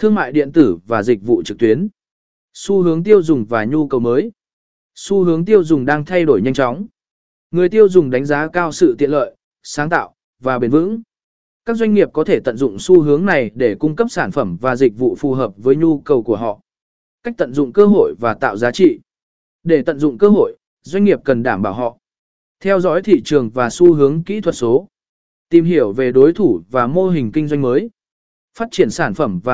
Thương mại điện tử và dịch vụ trực tuyến. Xu hướng tiêu dùng và nhu cầu mới. Xu hướng tiêu dùng đang thay đổi nhanh chóng. Người tiêu dùng đánh giá cao sự tiện lợi, sáng tạo và bền vững. Các doanh nghiệp có thể tận dụng xu hướng này để cung cấp sản phẩm và dịch vụ phù hợp với nhu cầu của họ. Cách tận dụng cơ hội và tạo giá trị. Để tận dụng cơ hội, doanh nghiệp cần đảm bảo họ theo dõi thị trường và xu hướng kỹ thuật số, tìm hiểu về đối thủ và mô hình kinh doanh mới, phát triển sản phẩm và